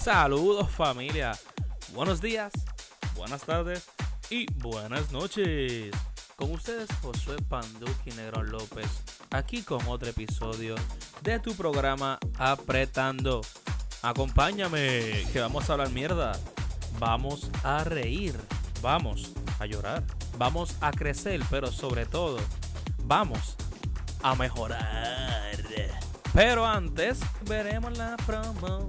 Saludos familia. Buenos días, buenas tardes y buenas noches. Con ustedes Josué Panduki Negrón López, aquí con otro episodio de tu programa Apretando. Acompáñame, que vamos a hablar mierda. Vamos a reír, vamos a llorar, vamos a crecer, pero sobre todo, vamos a mejorar. Pero antes, veremos la promo.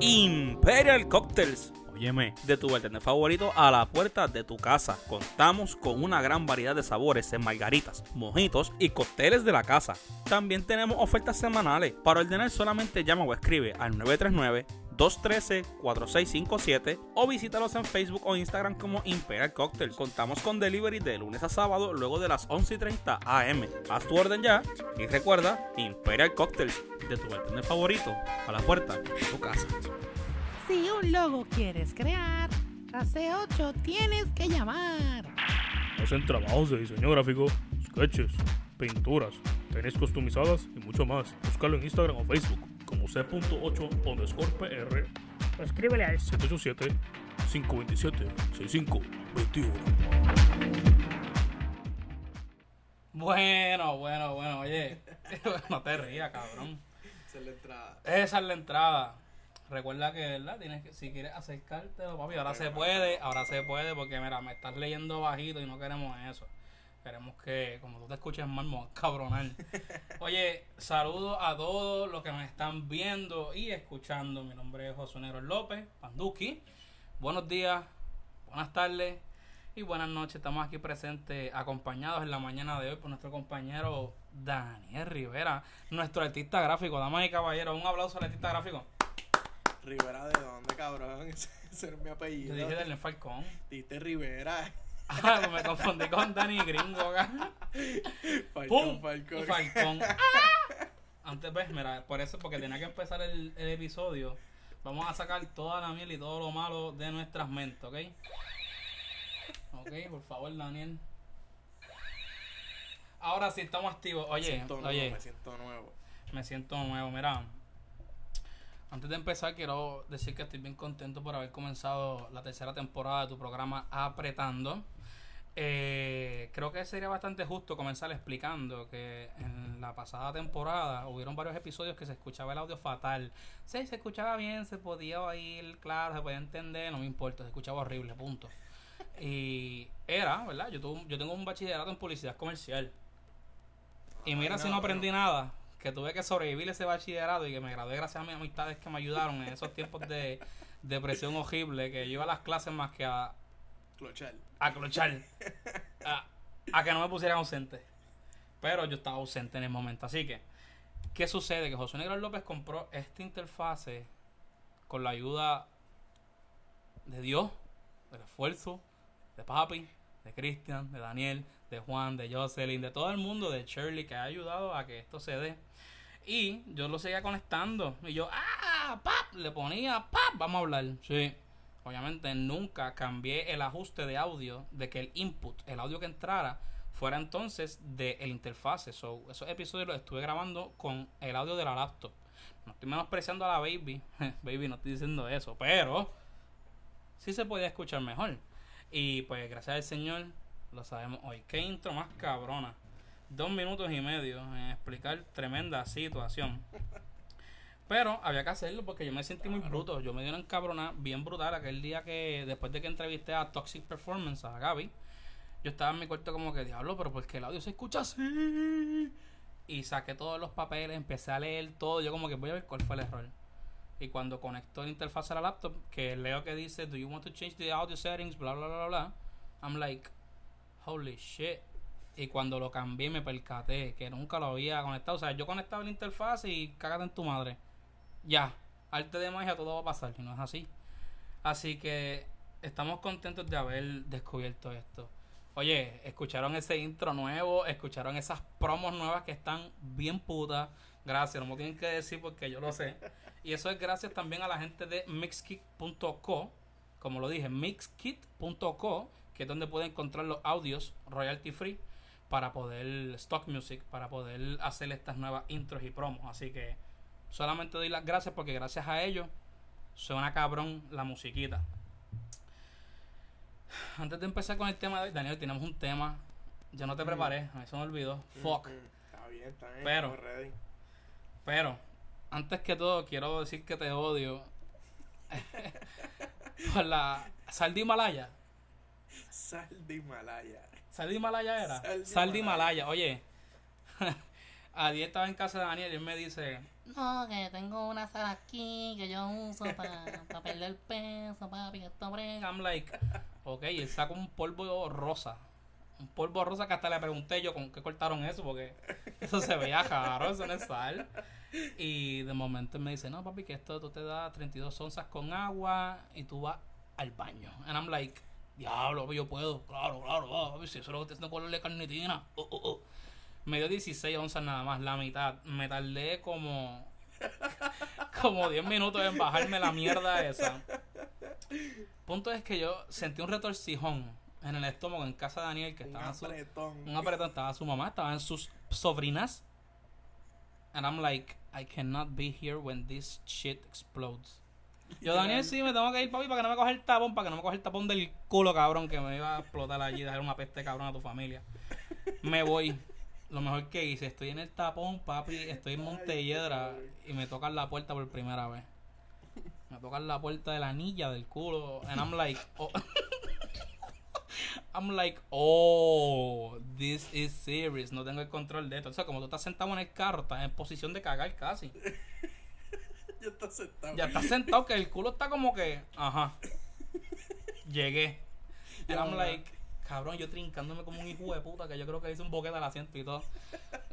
Imperial Cocktails. Óyeme, de tu bartender favorito a la puerta de tu casa. Contamos con una gran variedad de sabores en margaritas, mojitos y cócteles de la casa. También tenemos ofertas semanales. Para ordenar solamente llama o escribe al 939 213-4657 o visítalos en Facebook o Instagram como Imperial Cocktails. Contamos con delivery de lunes a sábado luego de las 11 y 30 am. Haz tu orden ya y recuerda Imperial Cocktails de tu bartender favorito a la puerta de tu casa. Si un logo quieres crear, a C8 tienes que llamar. Hacen trabajos de diseño gráfico, sketches, pinturas, tenis customizadas y mucho más. Búscalo en Instagram o Facebook como C.8 underscore PR. Escríbele al 787-527-6521. Bueno, bueno, bueno, oye. no te rías, cabrón. Esa es la entrada. Esa es la entrada. Recuerda que, ¿verdad? Tienes que, si quieres acercarte, papi, ahora se puede, ahora se puede, porque mira, me estás leyendo bajito y no queremos eso. Queremos que, como tú te escuches mal, me cabronar. Oye, saludos a todos los que me están viendo y escuchando. Mi nombre es José Negro López, Panduki. Buenos días, buenas tardes y buenas noches. Estamos aquí presentes, acompañados en la mañana de hoy por nuestro compañero Daniel Rivera, nuestro artista gráfico. Damas y caballeros, un aplauso al artista gráfico. Rivera, ¿de dónde, cabrón? Ese es mi apellido. Yo dije del Falcón. Diste Rivera. Ah, pues me confundí con Dani Gringo acá. Falcón, ¡Pum! Falcón. Falcón. Antes, ves, mira, por eso, porque tenía que empezar el, el episodio, vamos a sacar toda la miel y todo lo malo de nuestras mentes, ¿ok? Ok, por favor, Daniel. Ahora sí estamos activos. Me Oye, siento nuevo, oye, me siento nuevo. me siento nuevo. Mira, antes de empezar, quiero decir que estoy bien contento por haber comenzado la tercera temporada de tu programa Apretando. Eh, creo que sería bastante justo comenzar explicando que en la pasada temporada hubieron varios episodios que se escuchaba el audio fatal. Sí, se escuchaba bien, se podía oír, claro, se podía entender, no me importa, se escuchaba horrible, punto. Y era, ¿verdad? Yo, tuve- yo tengo un bachillerato en publicidad comercial. Y mira si no aprendí nada, que tuve que sobrevivir ese bachillerato y que me gradué gracias a mis amistades que me ayudaron en esos tiempos de depresión horrible, que yo iba a las clases más que a, Clochal. A clochar, a, que no me pusieran ausente. Pero yo estaba ausente en el momento. Así que, ¿qué sucede? Que José Negro López compró esta interfase con la ayuda de Dios, del esfuerzo, de Papi, de Cristian, de Daniel, de Juan, de Jocelyn, de todo el mundo, de Shirley, que ha ayudado a que esto se dé. Y yo lo seguía conectando. Y yo, ¡ah! ¡Pap! Le ponía, ¡pap! Vamos a hablar. Sí. Obviamente nunca cambié el ajuste de audio de que el input, el audio que entrara, fuera entonces de el interfase. So, esos episodios los estuve grabando con el audio de la laptop. No estoy menospreciando a la baby. baby, no estoy diciendo eso. Pero sí se podía escuchar mejor. Y pues gracias al Señor lo sabemos hoy. Qué intro más cabrona. Dos minutos y medio en explicar tremenda situación. Pero había que hacerlo porque yo me sentí muy bruto. Yo me di una encabrona bien brutal aquel día que, después de que entrevisté a Toxic Performance, a Gaby, yo estaba en mi cuarto como que, diablo, pero porque el audio se escucha así? Y saqué todos los papeles, empecé a leer todo. Yo como que voy a ver cuál fue el error. Y cuando conectó la interfaz a la laptop, que leo que dice, do you want to change the audio settings, bla, bla, bla, bla, I'm like, holy shit. Y cuando lo cambié me percaté que nunca lo había conectado. O sea, yo conectaba la interfaz y cágate en tu madre. Ya, arte de magia todo va a pasar y no es así. Así que estamos contentos de haber descubierto esto. Oye, escucharon ese intro nuevo, escucharon esas promos nuevas que están bien putas. Gracias, no me tienen que decir porque yo lo sé. Y eso es gracias también a la gente de mixkit.co, como lo dije, mixkit.co, que es donde pueden encontrar los audios royalty free para poder stock music, para poder hacer estas nuevas intros y promos. Así que Solamente doy las gracias porque gracias a ellos suena cabrón la musiquita. Antes de empezar con el tema de hoy, Daniel, tenemos un tema. Yo no te preparé, a mí se me olvidó. Fuck. Mm, mm, Está bien, está bien. Pero-. Pero, antes que todo, quiero decir que te odio. Por la sal de Himalaya. Sal de Himalaya. ¿Sal de Himalaya era? Sal de. Himalaya. Oye, ayer estaba en casa de Daniel y él me dice, No, que tengo una sal aquí que yo uso para perder peso, papi, que esto brega. I'm like, ok, él saca un polvo rosa. Un polvo rosa que hasta le pregunté yo con qué cortaron eso, porque eso se veía raro, eso no es sal. Y de momento él me dice, no, papi, que esto tú te das 32 onzas con agua y tú vas al baño. And I'm like, diablo, yo puedo. Claro, claro, papi, si eso es lo que te haciendo color de carnitina. Uh, uh, uh. Me dio 16 onzas nada más, la mitad. Me tardé como... Como 10 minutos en bajarme la mierda esa. Punto es que yo sentí un retorcijón en el estómago en casa de Daniel, que Un estaba su, un apretón, estaba su mamá, estaban sus sobrinas. And I'm like, I cannot be here when this shit explodes. Yo, Daniel, sí, me tengo que ir, papi, para que no me coja el tapón, para que no me coja el tapón del culo, cabrón, que me iba a explotar allí, dejar una peste cabrón a tu familia. Me voy. Lo mejor que hice, estoy en el tapón, papi, estoy en Montelledra y me tocan la puerta por primera vez. Me tocan la puerta de la anilla del culo. And I'm like, oh. I'm like, oh, this is serious. No tengo el control de esto. O sea, como tú estás sentado en el carro, estás en posición de cagar casi. Ya está sentado. Ya estás sentado que el culo está como que, ajá. Llegué. And I'm like, cabrón, yo trincándome como un hijo de puta que yo creo que hice un boquete al asiento y todo.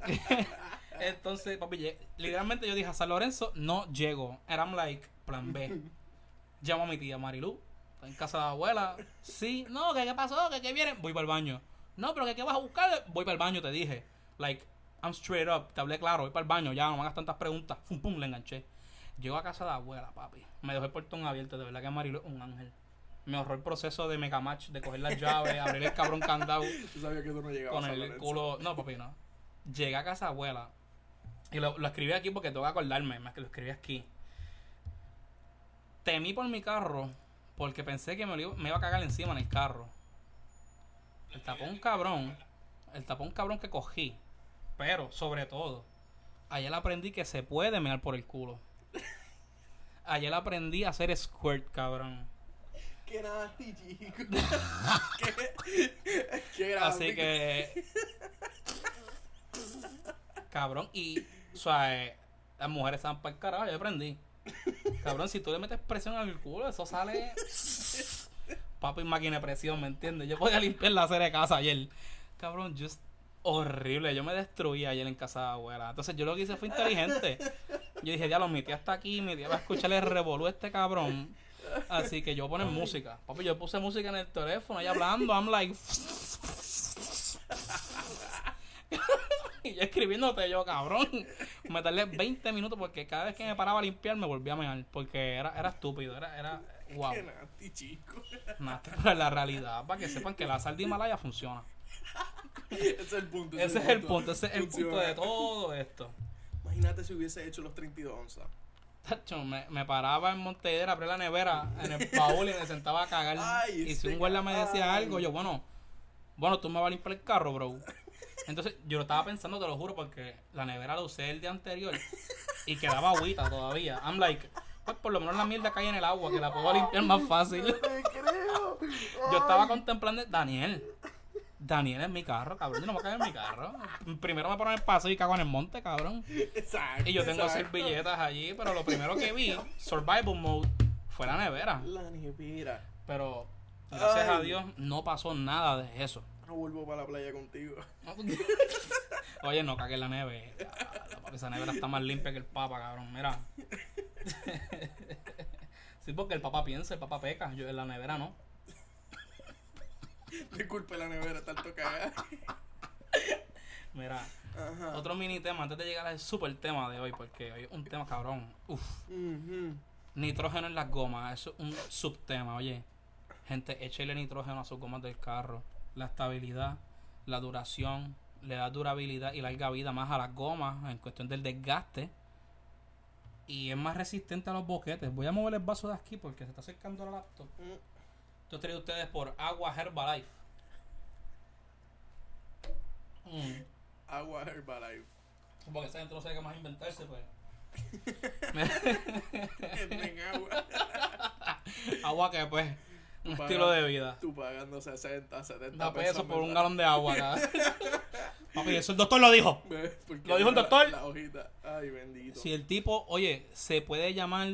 Entonces, papi, literalmente yo dije a San Lorenzo, no llego. I'm like, plan B. Llamo a mi tía Marilu, está en casa de la abuela. Sí, no, que qué pasó, que qué viene. Voy para el baño. No, pero que qué vas a buscar. Voy para el baño, te dije. Like, I'm straight up, te hablé claro, voy para el baño, ya no me hagas tantas preguntas. Fum, pum, le enganché. Llego a casa de la abuela, papi. Me dejó el portón abierto, de verdad que Marilu es un ángel. Me ahorró el proceso de Megamatch, de coger las llaves, abrir el cabrón candado Tú sabías que tú no llegabas con el culo. No, papi, no. Llegué a casa abuela. Y lo, lo escribí aquí porque tengo que acordarme, más que lo escribí aquí. Temí por mi carro porque pensé que me, lo iba- me iba a cagar encima en el carro. El tapón cabrón. El tapón cabrón que cogí. Pero, sobre todo, ayer aprendí que se puede mear por el culo. Ayer aprendí a hacer squirt, cabrón. Qué nasty, chico. qué Así que. Cabrón, y. O sea, eh, las mujeres están para el carajo, yo aprendí. Cabrón, si tú le metes presión al culo, eso sale. Papi, máquina de presión, ¿me entiendes? Yo podía limpiar la acera de casa ayer. Cabrón, yo. es Horrible, yo me destruí ayer en casa de abuela. Entonces yo lo que hice fue inteligente. Yo dije, diablo, mi tía está aquí, mi tía va a escucharle el revolú a este cabrón. Así que yo poner música. Papi, yo puse música en el teléfono, ahí hablando, I'm like. y yo escribiéndote yo, cabrón. Me tardé 20 minutos porque cada vez que me paraba a limpiar me volvía a mear. Porque era, era estúpido, era, era wow. Qué nasty, chico. Nada, pero la realidad, para que sepan que la sal de Himalaya funciona. Ese es el punto. Ese es el punto, ese es el punto de todo esto. Imagínate si hubiese hecho los 32 onzas. Tacho, me, me paraba en Montedera, abría la nevera en el baúl y me sentaba a cagar. Ay, y si un guardia me decía ay. algo, yo, bueno, bueno, tú me vas a limpiar el carro, bro. Entonces yo lo estaba pensando, te lo juro, porque la nevera la usé el día anterior y quedaba agüita todavía. I'm like, pues por lo menos la mierda cae en el agua, que la puedo limpiar más fácil. No te creo. Yo estaba contemplando, Daniel. Daniel es mi carro, cabrón. Yo no me cago en mi carro. Primero me ponen el paso y cago en el monte, cabrón. Exacto. Y yo tengo exacto. servilletas allí, pero lo primero que vi, survival mode, fue la nevera. La nevera. Pero gracias a. Dios no pasó nada de eso. No vuelvo para la playa contigo. Oye, no cagué en la. Papi, esa nevera está más limpia que el papa, cabrón. Mira. Sí, porque el papa piensa, el papa peca. Yo en la nevera no. Disculpe la nevera, tanto cagada. Mira, Ajá. otro mini tema antes de llegar al super tema de hoy, porque hoy es un tema cabrón. Uf. Ujú. Nitrógeno en las gomas, eso es un subtema, oye. Gente, échale nitrógeno a sus gomas del carro. La estabilidad, la duración, le da durabilidad y larga vida más a las gomas en cuestión del desgaste. y es más resistente a los boquetes. Voy a mover el vaso de aquí porque se está acercando la laptop. Mm. Esto es traído ustedes por Agua Herbalife. Mm. Agua Herbalife. Porque esa gente no sabe qué más inventarse, pues. Agua. agua que, pues, un Paga- estilo de vida. Tú pagando 60, 70 Da pesos por un galón de agua. Papi, eso el doctor lo dijo. ¿Lo dijo la- doctor? La hojita. Ay, bendito. Si el tipo, oye, se puede llamar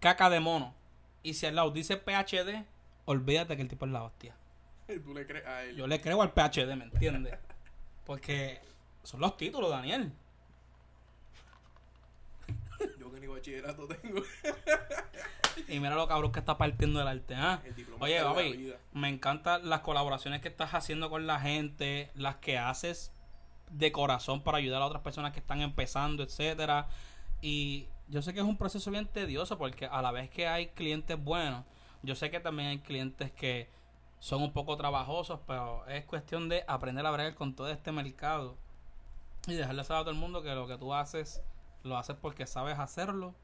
caca de mono. Y si al lado dice PHD, olvídate que el tipo es la hostia. Tú le crees a él. Yo le creo al PHD, ¿me entiendes? Porque son los títulos, Daniel. Yo que ni bachillerato tengo. Y mira lo cabrón que está partiendo el arte, ¿ah? El Oye, papi, me encantan las colaboraciones que estás haciendo con la gente, las que haces de corazón para ayudar a otras personas que están empezando, etcétera. Y yo sé que es un proceso bien tedioso porque a la vez que hay clientes buenos, yo sé que también hay clientes que son un poco trabajosos, pero es cuestión de aprender a bregar con todo este mercado y dejarle saber a todo el mundo que lo que tú haces, lo haces porque sabes hacerlo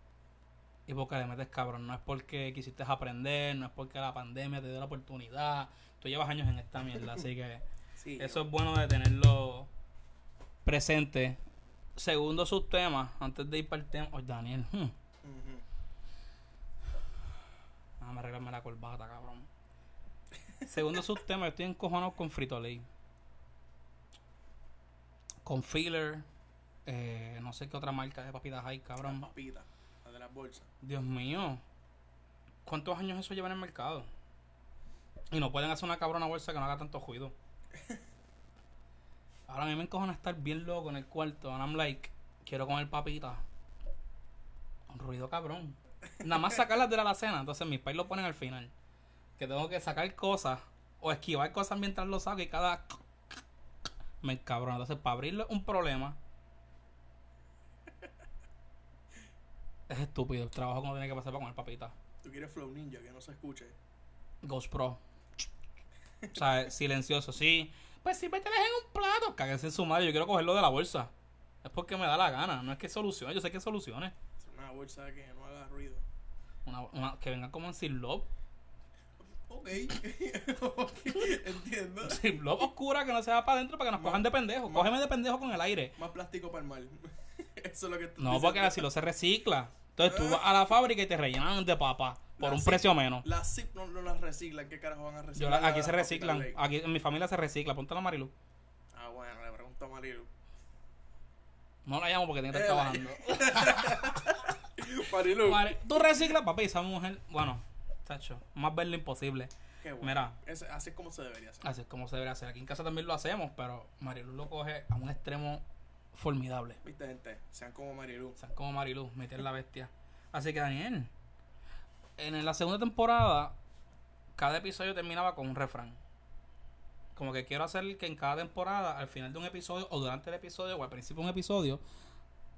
y porque le metes cabrón. No es porque quisiste aprender, no es porque la pandemia te dio la oportunidad. Tú llevas años en esta mierda, así que Sí, eso es bueno de tenerlo presente. Segundo subtema, antes de ir para el tema. Oye, Daniel, hmm, Ujú. déjame arreglarme la corbata, cabrón. Segundo subtema, estoy encojonado con Frito Lay. Con Filler, eh, no sé qué otra marca de papitas hay, Las cabrón. papitas. La de las bolsas. Dios mío. ¿Cuántos años eso lleva en el mercado? Y no pueden hacer una cabrona bolsa que no haga tanto ruido. Ahora a mí me encojona estar bien loco en el cuarto. And I'm like, quiero comer papitas. Un ruido cabrón. Nada más sacarlas de la alacena. Entonces mis pais lo ponen al final. Que tengo que sacar cosas o esquivar cosas mientras lo saco y cada... Me cabrón. Entonces para abrirlo es un problema. Es estúpido el trabajo que uno tiene que pasar para comer papitas. Tú quieres Flow Ninja, que no se escuche. Ghost Pro. O sea, silencioso, sí. Pues si mételes en un plato. Cáguense en su madre, yo quiero cogerlo de la bolsa. Es porque me da la gana, no es que solucione, yo sé que solucione. Es una bolsa que no haga ruido. Una, una- que venga como en Ziploc. Ok. Entiendo. Ziploc oscura que no se va para adentro para que nos Ma- cojan de pendejo. Cógeme de pendejo con el aire. Más plástico para el mar. Eso es lo que tú No, porque así lo se recicla. Entonces tú vas a la fábrica y te rellenan de papa por La un zip- precio menos. Las zip no, no las reciclan. ¿Qué carajo van a Yo reciclar? la- aquí se reciclan. Aquí en mi familia se recicla. Ponte la Marilu. Ah, bueno, le pregunto a Marilu. No la llamo porque tiene que Eh, estar trabajando. Marilu. Mari- Tú reciclas, papi, esa mujer. Bueno, tacho, más verlo imposible. Qué bueno. Mira. Así es como se debería hacer. Así es como se debería hacer. Aquí en casa también lo hacemos, pero Marilu lo coge a un extremo formidable. Viste, gente. Sean como Marilu. O sea, como Marilu, meter la bestia. Así que Daniel, en la segunda temporada, cada episodio terminaba con un refrán. Como que quiero hacer que en cada temporada, al final de un episodio, o durante el episodio, o al principio de un episodio,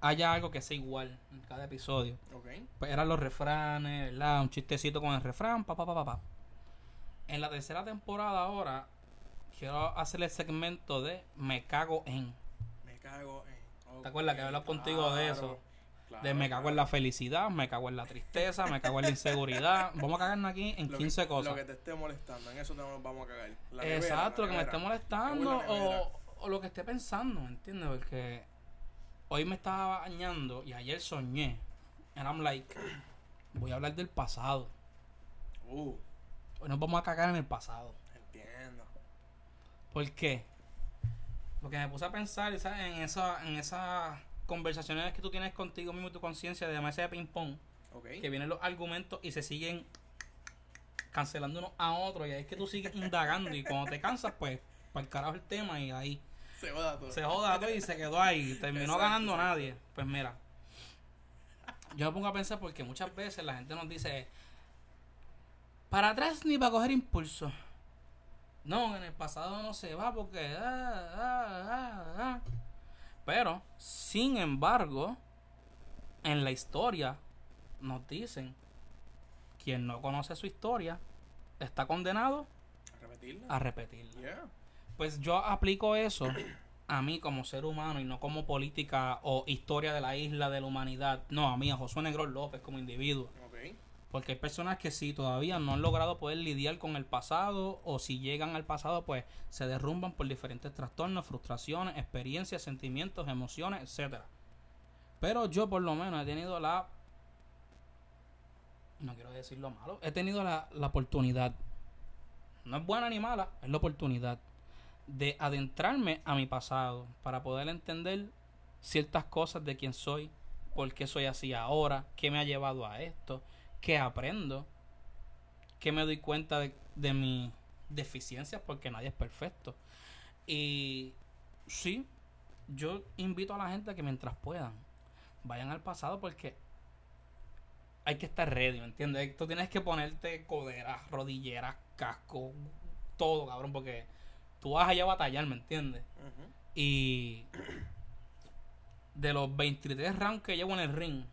haya algo que sea igual en cada episodio. Ok. Pues eran los refranes, ¿verdad? Un chistecito con el refrán, pa, pa, pa, pa. En la tercera temporada ahora, quiero hacer el segmento de Me cago en. Cago en. ¿Te acuerdas que hablaba contigo de eso? Claro, De me cago en la felicidad, me cago en la tristeza, me cago en la inseguridad. Vamos a cagarnos aquí en Lo 15 que, cosas. Lo que te esté molestando, en eso te nos vamos a cagar. La Exacto, lo que me esté molestando o, o lo que esté pensando, ¿me entiendes? Porque hoy me estaba bañando y ayer soñé. And I'm like, voy a hablar del pasado. Uh, Hoy nos vamos a cagar en el pasado. entiendo. ¿Por qué? Porque me puse a pensar ¿sabes? en esa, en esas conversaciones que tú tienes contigo mismo y tu conciencia de mesa de ping pong, Ok. que vienen los argumentos y se siguen cancelando unos a otros y ahí es que tú sigues indagando y cuando te cansas pues para el carajo el tema y ahí Se joda todo. se joda todo y se quedó ahí terminó Exacto. ganando nadie pues mira yo me pongo a pensar porque muchas veces la gente nos dice para atrás ni para coger impulso no en el pasado no se va porque ah, ah, ah, ah. pero sin embargo en la historia nos dicen quien no conoce su historia está condenado ¿Repetirla? a repetirla Yeah. pues yo aplico eso a mí como ser humano y no como política o historia de la isla, de la humanidad. No, a mí, a Josué Negrón López como individuo. Porque hay personas que sí todavía no han logrado poder lidiar con el pasado o si llegan al pasado pues se derrumban por diferentes trastornos, frustraciones, experiencias, sentimientos, emociones, etcétera. Pero yo por lo menos he tenido la no quiero decir lo malo, he tenido la, la oportunidad no es buena ni mala, es la oportunidad de adentrarme a mi pasado para poder entender ciertas cosas de quién soy, por qué soy así ahora, qué me ha llevado a esto, qué aprendo, qué me doy cuenta de, de mis deficiencias, porque nadie es perfecto. Y sí, yo invito a la gente a que mientras puedan, vayan al pasado porque hay que estar ready, ¿me entiendes? Tú tienes que ponerte coderas, rodilleras, casco, todo, cabrón, porque tú vas allá a batallar, ¿me entiendes? Y de los 23 rounds que llevo en el ring,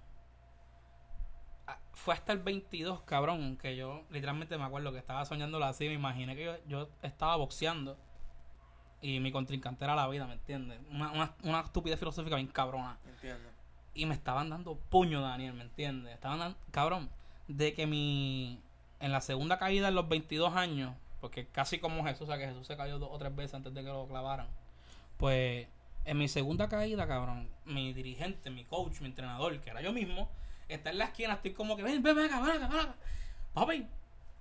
fue hasta el 22, cabrón, que yo literalmente me acuerdo que estaba soñándolo así, me imaginé que yo, yo estaba boxeando y mi contrincante era la vida, ¿me entiendes? Una, una, una estupidez filosófica bien cabrona. Entiendo. Y me estaban dando puño, Daniel, ¿me entiendes? Estaban dando, cabrón, de que mi, en la segunda caída en los 22 años, porque casi como Jesús, o sea que Jesús se cayó dos o tres veces antes de que lo clavaran, pues en mi segunda caída, cabrón, mi dirigente, mi coach, mi entrenador, que era yo mismo, está en la esquina, estoy como que, ven, ven, ven acá, ven acá. Papi,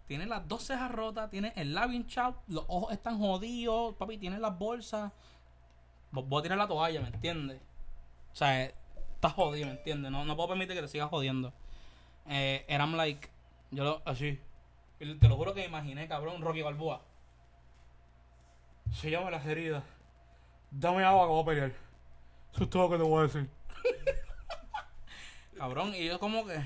tiene las dos cejas rotas, tiene el labio hinchado, los ojos están jodidos, papi, tiene las bolsas. Vo- Voy a tirar la toalla, ¿me entiendes? O sea, eh, estás jodido, ¿me entiendes? No, no puedo permitir que te sigas jodiendo. Eh, I'm like, yo lo, así. Te lo juro que me imaginé, cabrón, Rocky Balboa. Se llama las heridas. Dame agua que voy a pelear. Eso es todo lo que te voy a decir. cabrón, y yo como que...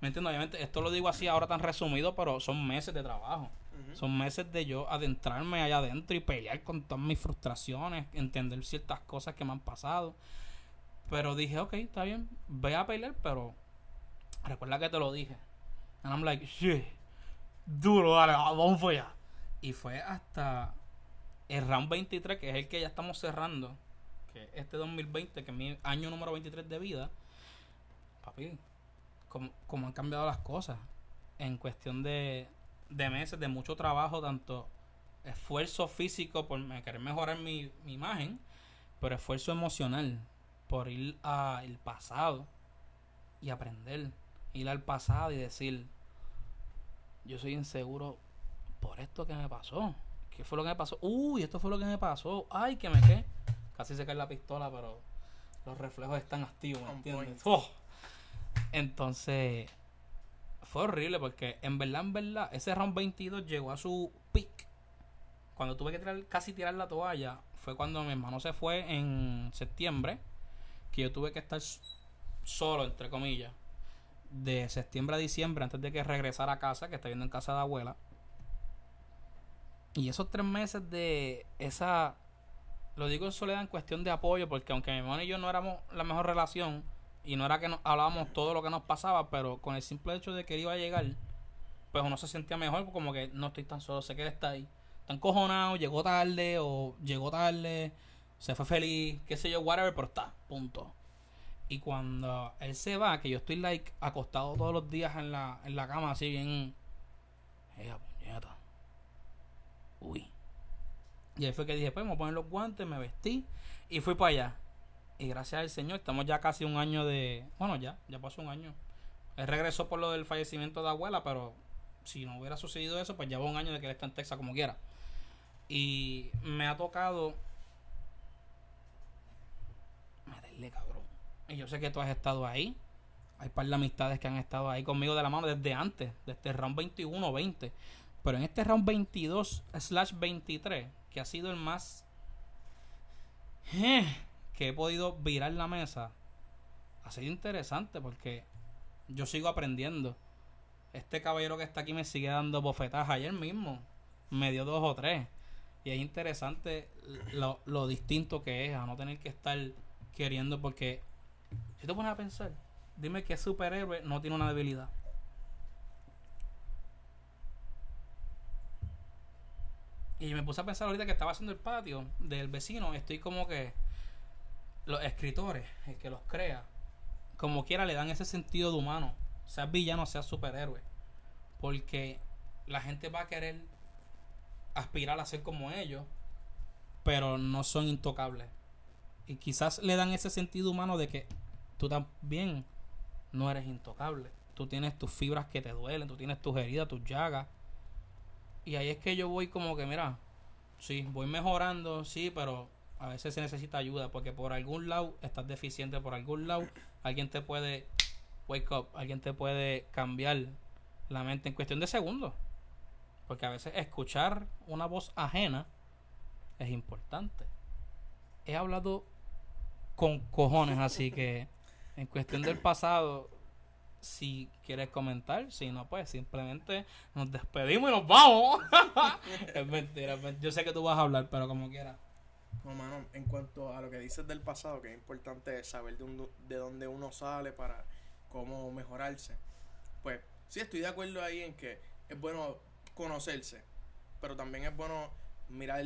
¿Me entiendes? Obviamente, esto lo digo así ahora tan resumido, pero son meses de trabajo. Son meses de yo adentrarme allá adentro y pelear con todas mis frustraciones, entender ciertas cosas que me han pasado. Pero dije, ok, está bien, ve a pelear, pero recuerda que te lo dije. And I'm like, shit, duro, dale, vamos allá. Y fue hasta el round 23, que es el que ya estamos cerrando, que es este 2020, que es mi año número 23 de vida. Papi, como, como han cambiado las cosas en cuestión de, de meses, de mucho trabajo, tanto esfuerzo físico por querer mejorar mi, mi imagen, pero esfuerzo emocional por ir al pasado y aprender. Ir al pasado y decir, yo soy inseguro por esto que me pasó. ¿Qué fue lo que me pasó? Uy, esto fue lo que me pasó. Ay, que me quedé. Casi se cae la pistola, pero los reflejos están activos, ¿me entiendes? Oh. Entonces, fue horrible porque en verdad, en verdad, ese round 22 llegó a su peak. Cuando tuve que tirar, casi tirar la toalla, fue cuando mi hermano se fue en septiembre, que yo tuve que estar solo, entre comillas, de septiembre a diciembre, antes de que regresara a casa, que está viendo en casa de abuela. Y esos tres meses de esa, lo digo en soledad en cuestión de apoyo, porque aunque mi hermano y yo no éramos la mejor relación, y no era que nos hablábamos todo lo que nos pasaba, pero con el simple hecho de que iba a llegar, pues uno se sentía mejor, como que no estoy tan solo, sé que él está ahí. Está encojonado, llegó tarde, o llegó tarde, se fue feliz, qué sé yo, whatever, pero está, punto. Y cuando él se va, que yo estoy like acostado todos los días en la, en la cama, así bien. Ella, puñeta. Uy. Y ahí fue que dije, pues me voy a poner los guantes, me vestí y fui para allá. Y gracias al Señor, estamos ya casi un año de. Bueno, ya, ya pasó un año. Él regresó por lo del fallecimiento de abuela, pero si no hubiera sucedido eso, pues lleva un año de que él está en Texas como quiera. Y me ha tocado meterle cabrón. Y yo sé que tú has estado ahí. Hay par de amistades que han estado ahí conmigo de la mano desde antes, desde el round 21 o 20. Pero en este round 22 slash 23, que ha sido el más eh, que he podido virar la mesa, ha sido interesante porque yo sigo aprendiendo. Este caballero que está aquí me sigue dando bofetadas ayer mismo. Me dio dos o tres. Y es interesante lo, lo distinto que es a no tener que estar queriendo porque si te pones a pensar, dime qué superhéroe no tiene una debilidad. Y me puse a pensar ahorita que estaba haciendo el patio del vecino. Estoy como que los escritores, el que los crea, como quiera le dan ese sentido de humano. Sea villano, sea superhéroe. Porque la gente va a querer aspirar a ser como ellos, pero no son intocables. Y quizás le dan ese sentido humano de que tú también no eres intocable. Tú tienes tus fibras que te duelen, tú tienes tus heridas, tus llagas. Y ahí es que yo voy como que, mira, sí, voy mejorando, sí, pero a veces se necesita ayuda porque por algún lado estás deficiente, por algún lado alguien te puede wake up, alguien te puede cambiar la mente en cuestión de segundos. Porque a veces escuchar una voz ajena es importante. He hablado con cojones, así que en cuestión del pasado, si quieres comentar, si no, pues simplemente nos despedimos y nos vamos. es mentira, yo sé que tú vas a hablar, pero como quieras. No, mano, en cuanto a lo que dices del pasado, que es importante saber de, un- de dónde uno sale para cómo mejorarse, pues sí estoy de acuerdo ahí en que es bueno conocerse, pero también es bueno mirar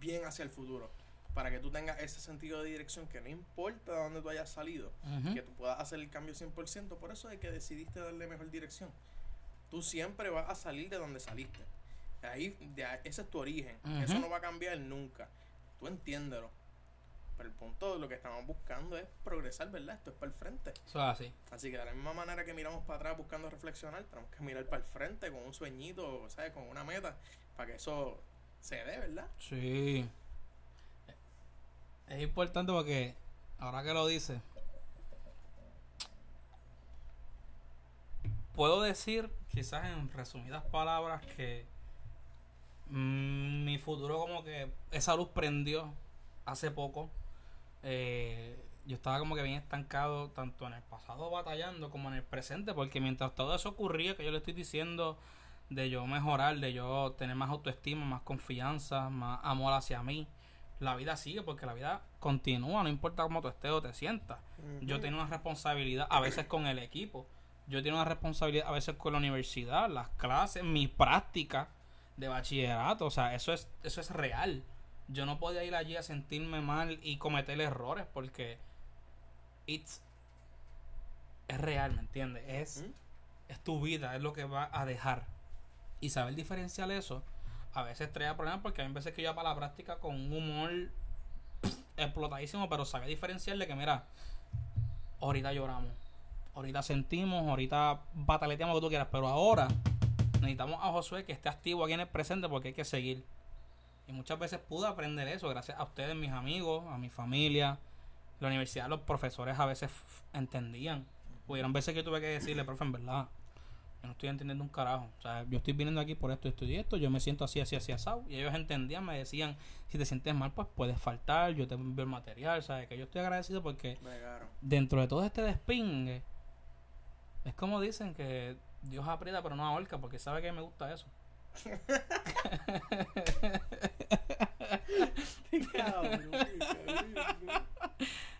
bien hacia el futuro, para que tú tengas ese sentido de dirección que no importa de dónde tú hayas salido, que tú puedas hacer el cambio 100%, por eso es que decidiste darle mejor dirección. Tú siempre vas a salir de donde saliste. Ahí, de ahí- ese es tu origen. Eso no va a cambiar nunca. Tú entiéndelo. Pero el punto de lo que estamos buscando es progresar, ¿verdad? Esto es para el frente. Eso es así. Así que de la misma manera que miramos para atrás buscando reflexionar, tenemos que mirar para el frente con un sueñito, ¿sabes? Con una meta, para que eso se dé, ¿verdad? Sí. Es importante porque ahora que lo dice, puedo decir, quizás en resumidas palabras, que mi futuro como que esa luz prendió hace poco. Eh, yo estaba como que bien estancado tanto en el pasado batallando como en el presente porque mientras todo eso ocurría que yo le estoy diciendo de yo mejorar, de yo tener más autoestima, más confianza, más amor hacia mí, la vida sigue porque la vida continúa, no importa cómo tú estés o te sientas. Yo tengo una responsabilidad a veces con el equipo, yo tengo una responsabilidad a veces con la universidad, las clases, mi práctica de bachillerato, o sea, eso es eso es real. Yo no podía ir allí a sentirme mal y cometer errores porque it's es real, ¿me entiendes? Es es tu vida, es lo que va a dejar. Y saber diferenciar eso a veces trae problemas porque hay veces que yo para la práctica con un humor explotadísimo, pero sabía diferenciar de que, mira, ahorita lloramos, ahorita sentimos, ahorita bataleteamos lo que tú quieras, pero ahora necesitamos a Josué que esté activo aquí en el presente porque hay que seguir. Y muchas veces pude aprender eso gracias a ustedes, mis amigos, a mi familia. La universidad, los profesores a veces entendían. Hubieron veces que yo tuve que decirle, profe, en verdad, yo no estoy entendiendo un carajo. O sea, yo estoy viniendo aquí por esto, esto y esto. Yo me siento así, así, así, asado. Y ellos entendían, me decían, si te sientes mal, pues puedes faltar. Yo te envío el material. ¿Sabes? Que yo estoy agradecido porque dentro de todo este despingue, es como dicen que Dios aprieta pero no ahorca, porque sabe que me gusta eso. Cabrón, cabrón.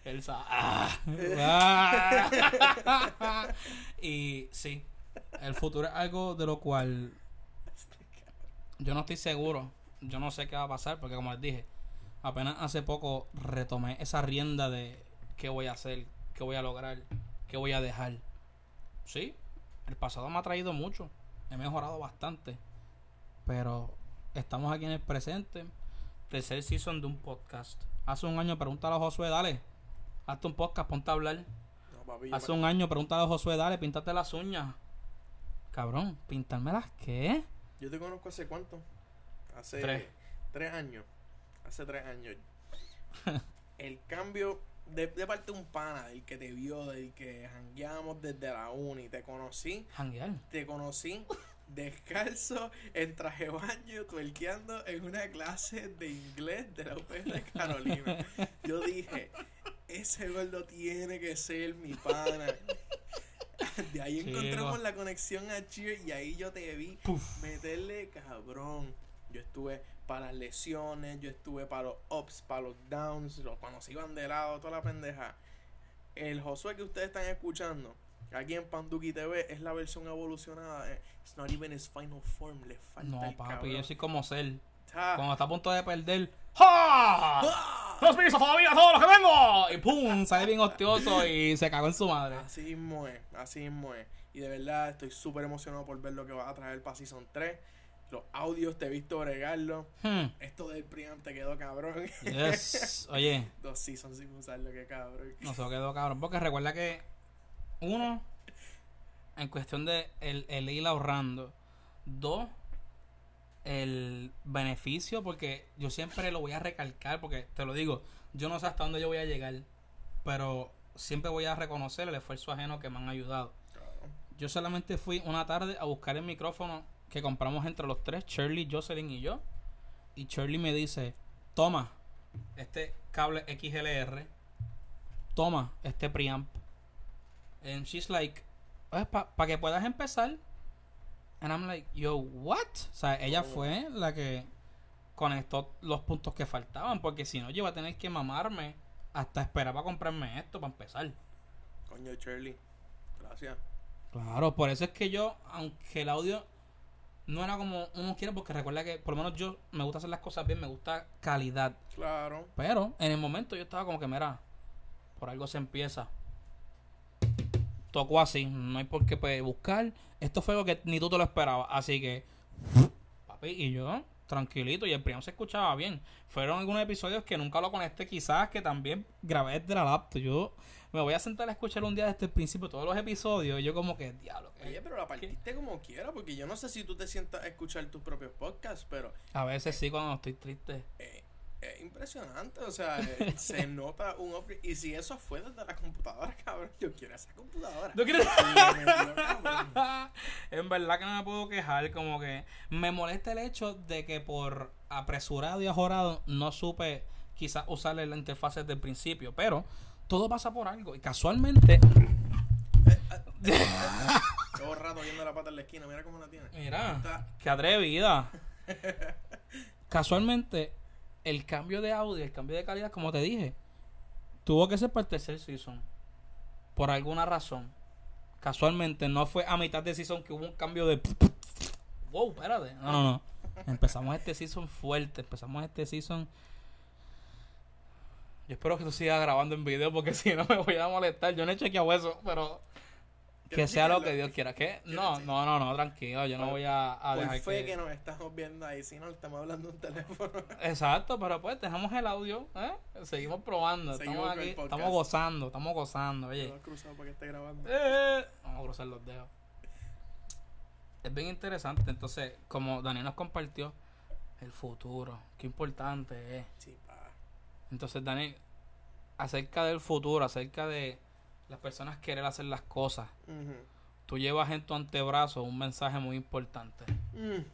Él sabe. Ah. Y sí, el futuro es algo de lo cual yo no estoy seguro. Yo no sé qué va a pasar, porque como les dije, apenas hace poco retomé esa rienda de qué voy a hacer, qué voy a lograr, qué voy a dejar. Sí, el pasado me ha traído mucho, he mejorado bastante, pero estamos aquí en el presente, tercer season de un podcast. Hace un año pregúntale a Josué, dale, hazte un podcast, ponte a hablar. No, papi, Hace un año pregúntale a Josué, dale, píntate las uñas. Cabrón, ¿pintármelas qué? Yo te conozco hace cuánto? Hace Tres. tres años. Hace tres años. El cambio de, de parte de un pana, del que te vio, del que jangueamos desde la uni, te conocí, Janguear. te conocí descalzo, en traje baño, tuerqueando en una clase de inglés de la UPR de Carolina. Yo dije, ese gordo tiene que ser mi pana. De ahí Chico. encontramos la conexión a Cheer y ahí yo te vi meterle cabrón. Yo estuve para las lesiones, yo estuve para los ups, para los downs, los, cuando se iban de lado, toda la pendeja. El Josué que ustedes están escuchando aquí en Panduki TV es la versión evolucionada. eh, It's not even his final form, le falta No, el papi, cabrón. yo soy como Ja. Cuando está a punto de perder. ¡Ja! ¡Los pisos todavía, todo lo que vengo! Y pum, sale bien hostioso y se cagó en su madre. Así mismo es, así mismo es. Y de verdad estoy súper emocionado por ver lo que va a traer para Season 3. Los audios te he visto bregarlo. Hmm, Esto del preamp te quedó cabrón. yes. Oye, Dos seasons sin usarlo, que cabrón. no se quedó cabrón. Porque recuerda que uno, en cuestión de el, el ir ahorrando. Dos, el beneficio, porque yo siempre lo voy a recalcar, porque te lo digo, yo no sé hasta dónde yo voy a llegar, pero siempre voy a reconocer el esfuerzo ajeno que me han ayudado. Yo solamente fui una tarde a buscar el micrófono que compramos entre los tres, Shirley, Jocelyn y yo. Y Shirley me dice, toma este cable XLR, toma este preamp. And she's like, para que puedas empezar. And I'm like, yo, what? O sea, ella Oh. fue la que conectó los puntos que faltaban, porque si no, yo iba a tener que mamarme hasta esperar para comprarme esto para empezar. Coño, Shirley. Gracias. Claro, por eso es que yo, aunque el audio no era como uno quiere, porque recuerda que por lo menos yo me gusta hacer las cosas bien, me gusta calidad. Claro. Pero en el momento yo estaba como que, mira, por algo se empieza. Tocó así, no hay por qué pues, buscar. Esto fue lo que ni tú te lo esperabas. Así que, papi, y yo, tranquilito, y el primo se escuchaba bien. Fueron algunos episodios que nunca lo conecté, quizás que también grabé desde la laptop. Yo me voy a sentar a escuchar un día desde el principio todos los episodios. Y yo, como que, diablo, Oye, pero la partiste como quiera, porque yo no sé si tú te sientas a escuchar tus propios podcasts, pero a veces sí cuando estoy triste. eh, es impresionante, o sea, eh, se nota un upgrade. Y si eso fue desde la computadora, cabrón, yo quiero esa computadora. Metió, cabrón. en verdad que no me puedo quejar, como que me molesta el hecho de que por apresurado y ajorado no supe quizás usarle la interfaz desde el principio, pero todo pasa por algo y casualmente, Todo rato viendo la pata en la esquina, mira cómo la tiene. mira, qué atrevida. Casualmente el cambio de audio, el cambio de calidad, como te dije, tuvo que ser para el tercer season. Por alguna razón. Casualmente no fue a mitad de season que hubo un cambio de Wow, espérate. No, no, no. Empezamos este season fuerte. Empezamos este season. Yo espero que tú sigas grabando en video porque si no me voy a molestar. Yo no he chequeado eso, pero que ¿Quieres sea lo que Dios quiera. ¿Qué? ¿Quieres No, no, no, no, tranquilo. Yo no Por- voy a, a Por dejar fe que... que nos estamos viendo ahí, si no, estamos hablando un teléfono. Exacto, pero pues dejamos el audio, ¿eh? Seguimos probando. Seguimos estamos aquí, estamos gozando, estamos gozando, oye. Lo he cruzado para que esté grabando. Eh, vamos a cruzar los dedos. Es bien interesante. Entonces, como Daniel nos compartió, el futuro, qué importante es. Sí, pa. Entonces, Daniel, acerca del futuro, acerca de las personas querer hacer las cosas, tú llevas en tu antebrazo un mensaje muy importante. Mm.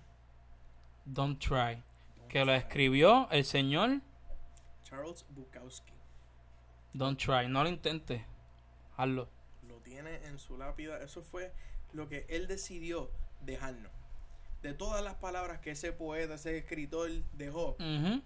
Don't try. Que lo escribió el señor. Charles Bukowski Don't try. No lo intentes. Hazlo. lo tiene en su lápida. Eso fue lo que él decidió dejarnos. De todas las palabras que ese poeta, ese escritor dejó,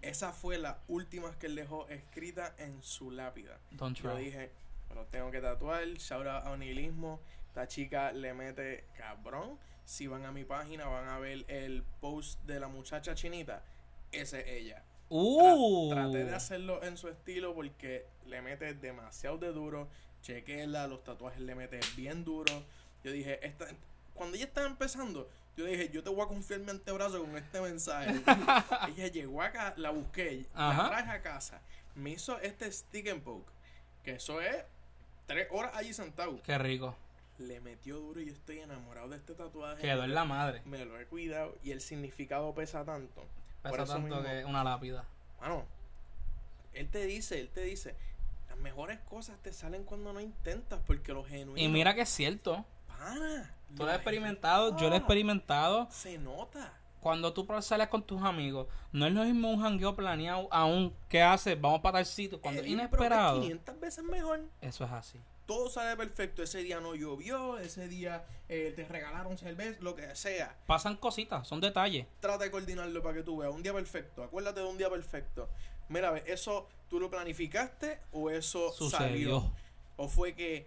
esa fue la última que él dejó escrita en su lápida. Don't Yo try. dije, lo tengo que tatuar, shout out a nihilismo. Esta chica le mete cabrón. Si van a mi página van a ver el post de la muchacha chinita. Esa es ella. Tra- Uh. traté de hacerlo en su estilo porque le mete demasiado de duro. Chequela, los tatuajes le mete bien duro. Yo dije, esta, cuando ella estaba empezando, yo dije, yo te voy a confiar mi antebrazo con este mensaje. ella llegó acá, la busqué, Ajá. la traje a casa, me hizo este stick and poke, que eso es tres horas allí sentado. Qué rico. Le metió duro y yo estoy enamorado de este tatuaje. Quedó en la madre. Me lo he cuidado y el significado pesa tanto. Por Pesa eso tanto mismo- que una lápida. Mano, él te dice, él te dice, las mejores cosas te salen cuando no intentas, porque lo genuino. Y mira que es cierto. Pana, Tú lo has experimentado, yo lo he experimentado. Se nota. Cuando tú sales con tus amigos, no es lo mismo un jangueo planeado aún que haces, vamos para tal sitio. Cuando es Eh, es inesperado, 500 veces mejor. eso es así. Todo sale perfecto. Ese día no llovió, ese día eh, te regalaron cerveza, lo que sea. Pasan cositas, son detalles. Trata de coordinarlo para que tú veas. Un día perfecto. Acuérdate de un día perfecto. Mira, ve, ¿eso tú lo planificaste o eso Sucedió. salió? ¿O fue que,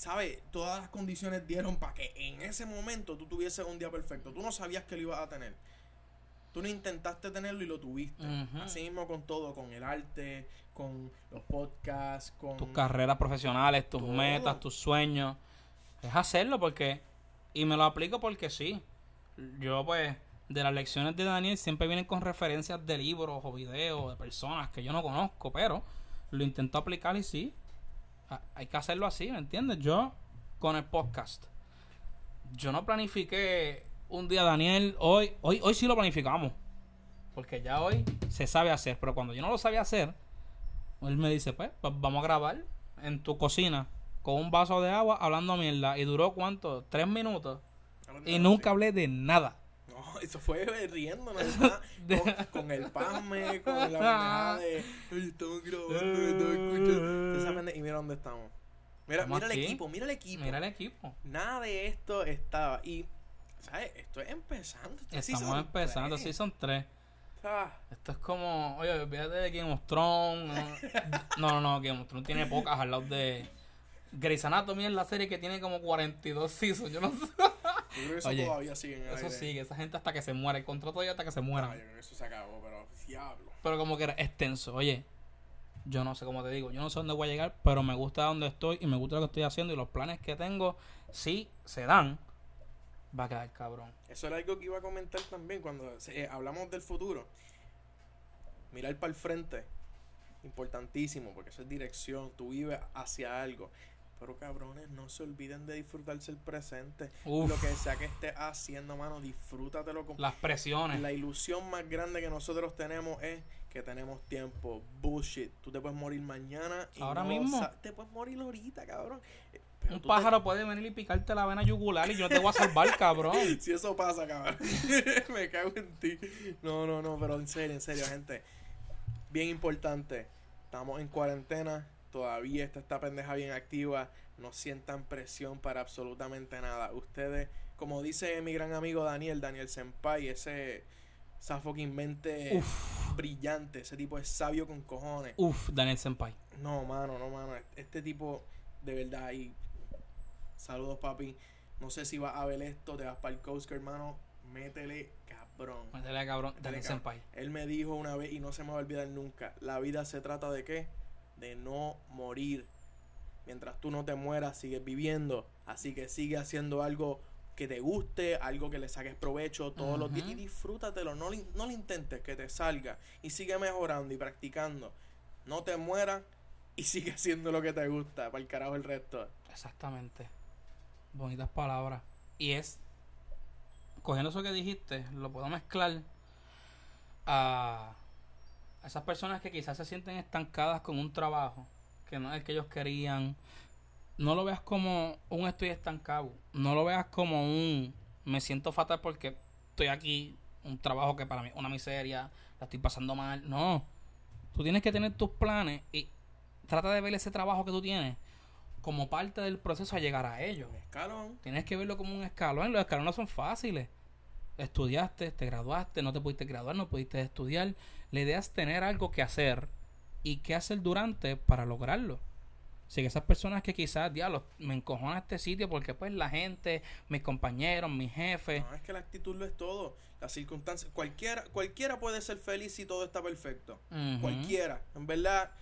¿sabes? Todas las condiciones dieron para que en ese momento tú tuvieses un día perfecto. Tú no sabías que lo ibas a tener. Tú no intentaste tenerlo y lo tuviste. Así mismo con todo, con el arte, con los podcasts, con... tus carreras profesionales, tus Todo. metas, tus sueños. Es hacerlo porque... Y me lo aplico porque sí. Yo pues, de las lecciones de Daniel siempre vienen con referencias de libros o videos de personas que yo no conozco, pero lo intento aplicar y sí. Hay que hacerlo así, ¿me entiendes? Yo, con el podcast, yo no planifiqué un día, Daniel, hoy, hoy, hoy sí lo planificamos. Porque ya hoy se sabe hacer, pero cuando yo no lo sabía hacer, él me dice, pues, pues vamos a grabar en tu cocina con un vaso de agua hablando mierda. Y duró cuánto? Tres minutos. Y nunca hablé de nada. No, eso fue riéndonos. ¿verdad? con, con el pasme, con la pendejada de. Estamos grabando, estamos escuchando. Y mira dónde estamos. Mira, mira el equipo, mira el equipo. Mira el equipo. Nada de esto estaba. Y, ¿sabes? Esto es empezando. Esto es Estamos season empezando, sí son tres. Ah, Esto es como, oye, olvídate de Game of Thrones. No, no, no, Game of Thrones tiene pocas al lado de. Grey's Anatomy es la serie que tiene como 42 seasons. Yo no sé. Yo creo que eso Oye, todavía sigue en el Eso aire. sigue, esa gente hasta que se muera. El contrato ya hasta que se muera. yo creo que eso se acabó, pero diablo. Pero como que era extenso. Oye, yo no sé cómo te digo. Yo no sé dónde voy a llegar, pero me gusta donde estoy y me gusta lo que estoy haciendo. Y los planes que tengo, si se dan, va a quedar cabrón. Eso era algo que iba a comentar también cuando eh, hablamos del futuro. Mirar para el frente, importantísimo, porque eso es dirección, tú vives hacia algo. Pero cabrones, no se olviden de disfrutarse el presente. Uf. Lo que sea que estés haciendo, mano, disfrútatelo. Con... Las presiones. La ilusión más grande que nosotros tenemos es que tenemos tiempo. Bullshit. Tú te puedes morir mañana. Y Ahora no mismo. Te puedes morir ahorita, cabrón. Eh, pero Un te- pájaro puede venir y picarte la vena yugular y yo no te voy a salvar, cabrón. Si eso pasa, cabrón. Me cago en ti. No, no, no, pero en serio, en serio, gente. Bien importante. Estamos en cuarentena. Todavía está esta pendeja bien activa. No sientan presión para absolutamente nada. Ustedes, como dice mi gran amigo Daniel, Daniel Senpai, ese, esa fucking mente brillante. Ese tipo es sabio con cojones. Uf, Daniel Senpai. No, mano, no, mano. Este tipo, de verdad, y saludos, papi. No sé si vas a ver esto, te vas para el Coast hermano. Métele, cabrón. Métele cabrón, Métele, Daniel cabrón. Senpai. Él me dijo una vez y no se me va a olvidar nunca. La vida se trata de qué? De no morir. Mientras tú no te mueras, sigues viviendo. Así que sigue haciendo algo que te guste, algo que le saques provecho todos los días y disfrútatelo. No, no lo intentes, que te salga. Y sigue mejorando y practicando. No te mueras y sigue haciendo lo que te gusta. Para el carajo el resto. Exactamente. Bonitas palabras. Y es, cogiendo eso que dijiste, lo puedo mezclar a a esas personas que quizás se sienten estancadas con un trabajo que no es el que ellos querían. No lo veas como un estoy estancado. No lo veas como un me siento fatal porque estoy aquí, un trabajo que para mí es una miseria, la estoy pasando mal. No. Tú tienes que tener tus planes y trata de ver ese trabajo que tú tienes como parte del proceso a llegar a ello. Un escalón. Tienes que verlo como un escalón. Los escalones son fáciles. Estudiaste, te graduaste, no te pudiste graduar, no pudiste estudiar. La idea es tener algo que hacer y qué hacer durante para lograrlo. Así que esas personas que quizás, diablo, me encojona este sitio porque pues la gente, mis compañeros, mis jefes, No, es que la actitud lo es todo. Las circunstancias. Cualquiera, cualquiera puede ser feliz si todo está perfecto. Cualquiera. En verdad.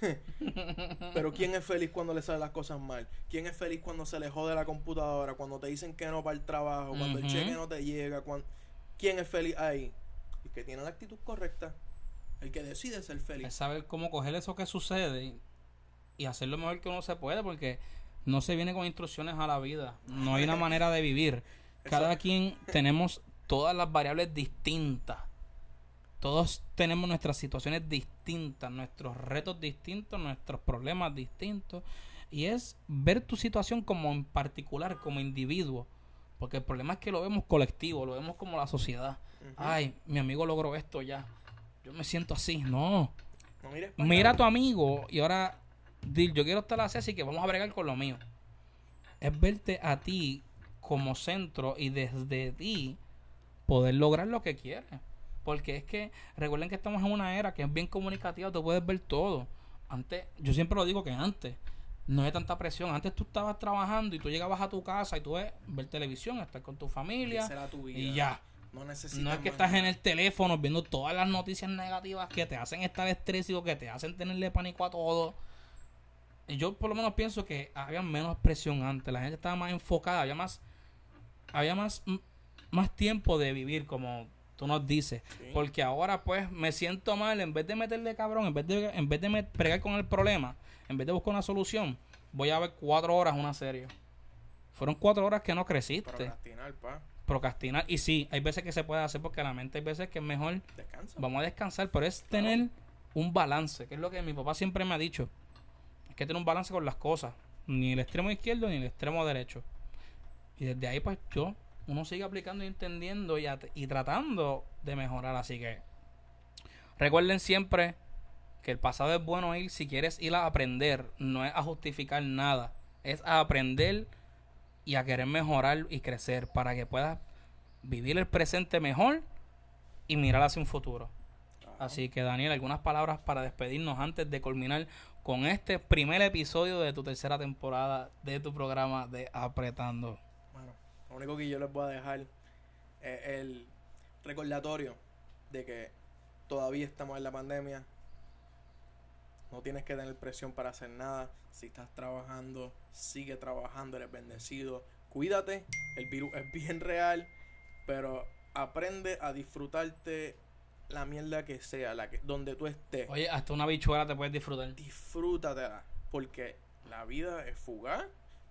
Pero ¿quién es feliz cuando le salen las cosas mal? ¿Quién es feliz cuando se le jode la computadora? Cuando te dicen que no para el trabajo, cuando el cheque no te llega. Cuando... ¿Quién es feliz ahí? El que tiene la actitud correcta. El que decide ser feliz. es saber cómo coger eso que sucede y- hacer lo mejor que uno se puede porque no se viene con instrucciones a la vida. No hay una manera de vivir. Cada Eso- quien tenemos todas las variables distintas. Todos tenemos nuestras situaciones distintas, nuestros retos distintos, nuestros problemas distintos. Y es ver tu situación como en particular, como individuo. Porque el problema es que lo vemos colectivo, lo vemos como la sociedad. Ay, mi amigo logró esto ya. Yo me siento así. No. No mires para Mira a tu amigo y ahora, Dil, yo quiero estar así, así que vamos a bregar con lo mío. Es verte a ti como centro y desde ti poder lograr lo que quieres. Porque es que recuerden que estamos en una era que es bien comunicativa, tú puedes ver todo. Antes, yo siempre lo digo que antes no hay tanta presión. Antes tú estabas trabajando y tú llegabas a tu casa y tú ves ver televisión, estar con tu familia era tu vida. y ya. No necesitas. No es que estás en el teléfono viendo todas las noticias negativas que te hacen estar estrésico, que te hacen tenerle pánico a todo. Y yo por lo menos pienso que había menos presión antes, la gente estaba más enfocada, había más había más más tiempo de vivir como tú nos dices, Sí. porque ahora pues me siento mal en vez de meterle cabrón, en vez de en vez de me- pregar con el problema, en vez de buscar una solución, voy a ver cuatro horas una serie. Fueron cuatro horas que no creciste Procrastinar, pa. Procrastinar. Y sí, hay veces que se puede hacer porque la mente hay veces que es mejor, vamos a descansar, pero es tener un balance, que es lo que mi papá siempre me ha dicho. Hay que tener un balance con las cosas, ni el extremo izquierdo ni el extremo derecho. Y desde ahí pues yo, uno sigue aplicando y entendiendo y, y tratando de mejorar. Así que recuerden siempre que el pasado es bueno ir si quieres ir a aprender, no es a justificar nada, es a aprender y a querer mejorar y crecer para que puedas vivir el presente mejor y mirar hacia un futuro. Así que Daniel, algunas palabras para despedirnos antes de culminar con este primer episodio de tu tercera temporada de tu programa de Apretando. Bueno, lo único que yo les voy a dejar es el recordatorio de que todavía estamos en la pandemia. No tienes que tener presión para hacer nada. Si estás trabajando, sigue trabajando, eres bendecido. Cuídate, el virus es bien real, pero aprende a disfrutarte la mierda que sea, la que, donde tú estés. Oye, hasta una bichuela te puedes disfrutar. disfrútatela. Porque la vida es fugaz.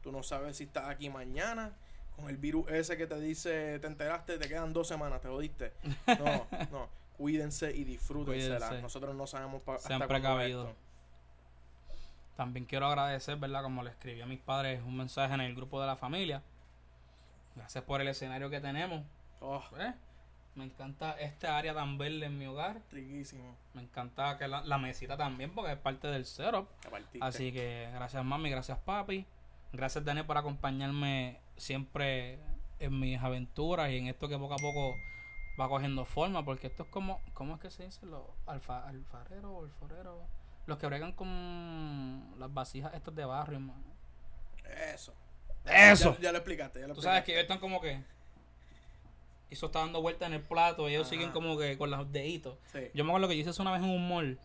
Tú no sabes si estás aquí mañana. Con el virus ese que te dice, te enteraste, te quedan dos semanas, te jodiste. No, no. Cuídense y disfrútensela. Cuídense. Nosotros no sabemos pa- hasta precavidos. También quiero agradecer, ¿verdad? Como le escribí a mis padres un mensaje en el grupo de la familia. Gracias por el escenario que tenemos. Oh, ¿eh? Me encanta esta área tan verde en mi hogar. riquísimo. Me encanta que la, la mesita también, porque es parte del setup. Así que gracias mami, gracias papi. Gracias Daniel por acompañarme siempre en mis aventuras y en esto que poco a poco va cogiendo forma. Porque esto es como, ¿cómo es que se dice? Los alfa, alfareros o alforeros. Los que bregan con las vasijas estas de barrio, hermano. Eso. ¡Eso! Ya, ya lo explicaste. Ya lo Tú sabes que ellos están como que... Eso está dando vueltas en el plato y ellos Ajá. siguen como que con los deditos. Sí. Yo me acuerdo que yo hice eso una vez en un mall.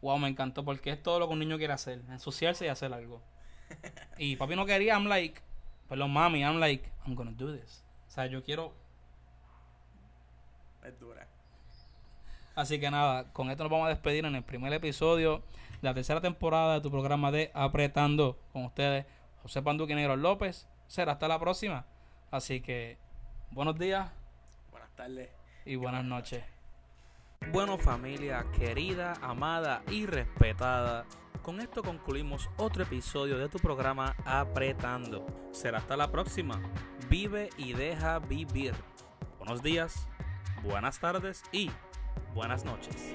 Wow, me encantó porque es todo lo que un niño quiere hacer. Ensuciarse y hacer algo. Y papi no quería, I'm like, perdón, mami, I'm like, I'm gonna do this. O sea, yo quiero... Es dura. Así que nada, con esto nos vamos a despedir en el primer episodio la tercera temporada de tu programa de Apretando con ustedes, José Panduque Negro López. Será hasta la próxima. Así que, buenos días Buenas tardes. y buenas noches. Bueno familia querida, amada y respetada, con esto concluimos otro episodio de tu programa Apretando. Será hasta la próxima. Vive y deja vivir. Buenos días, buenas tardes y buenas noches.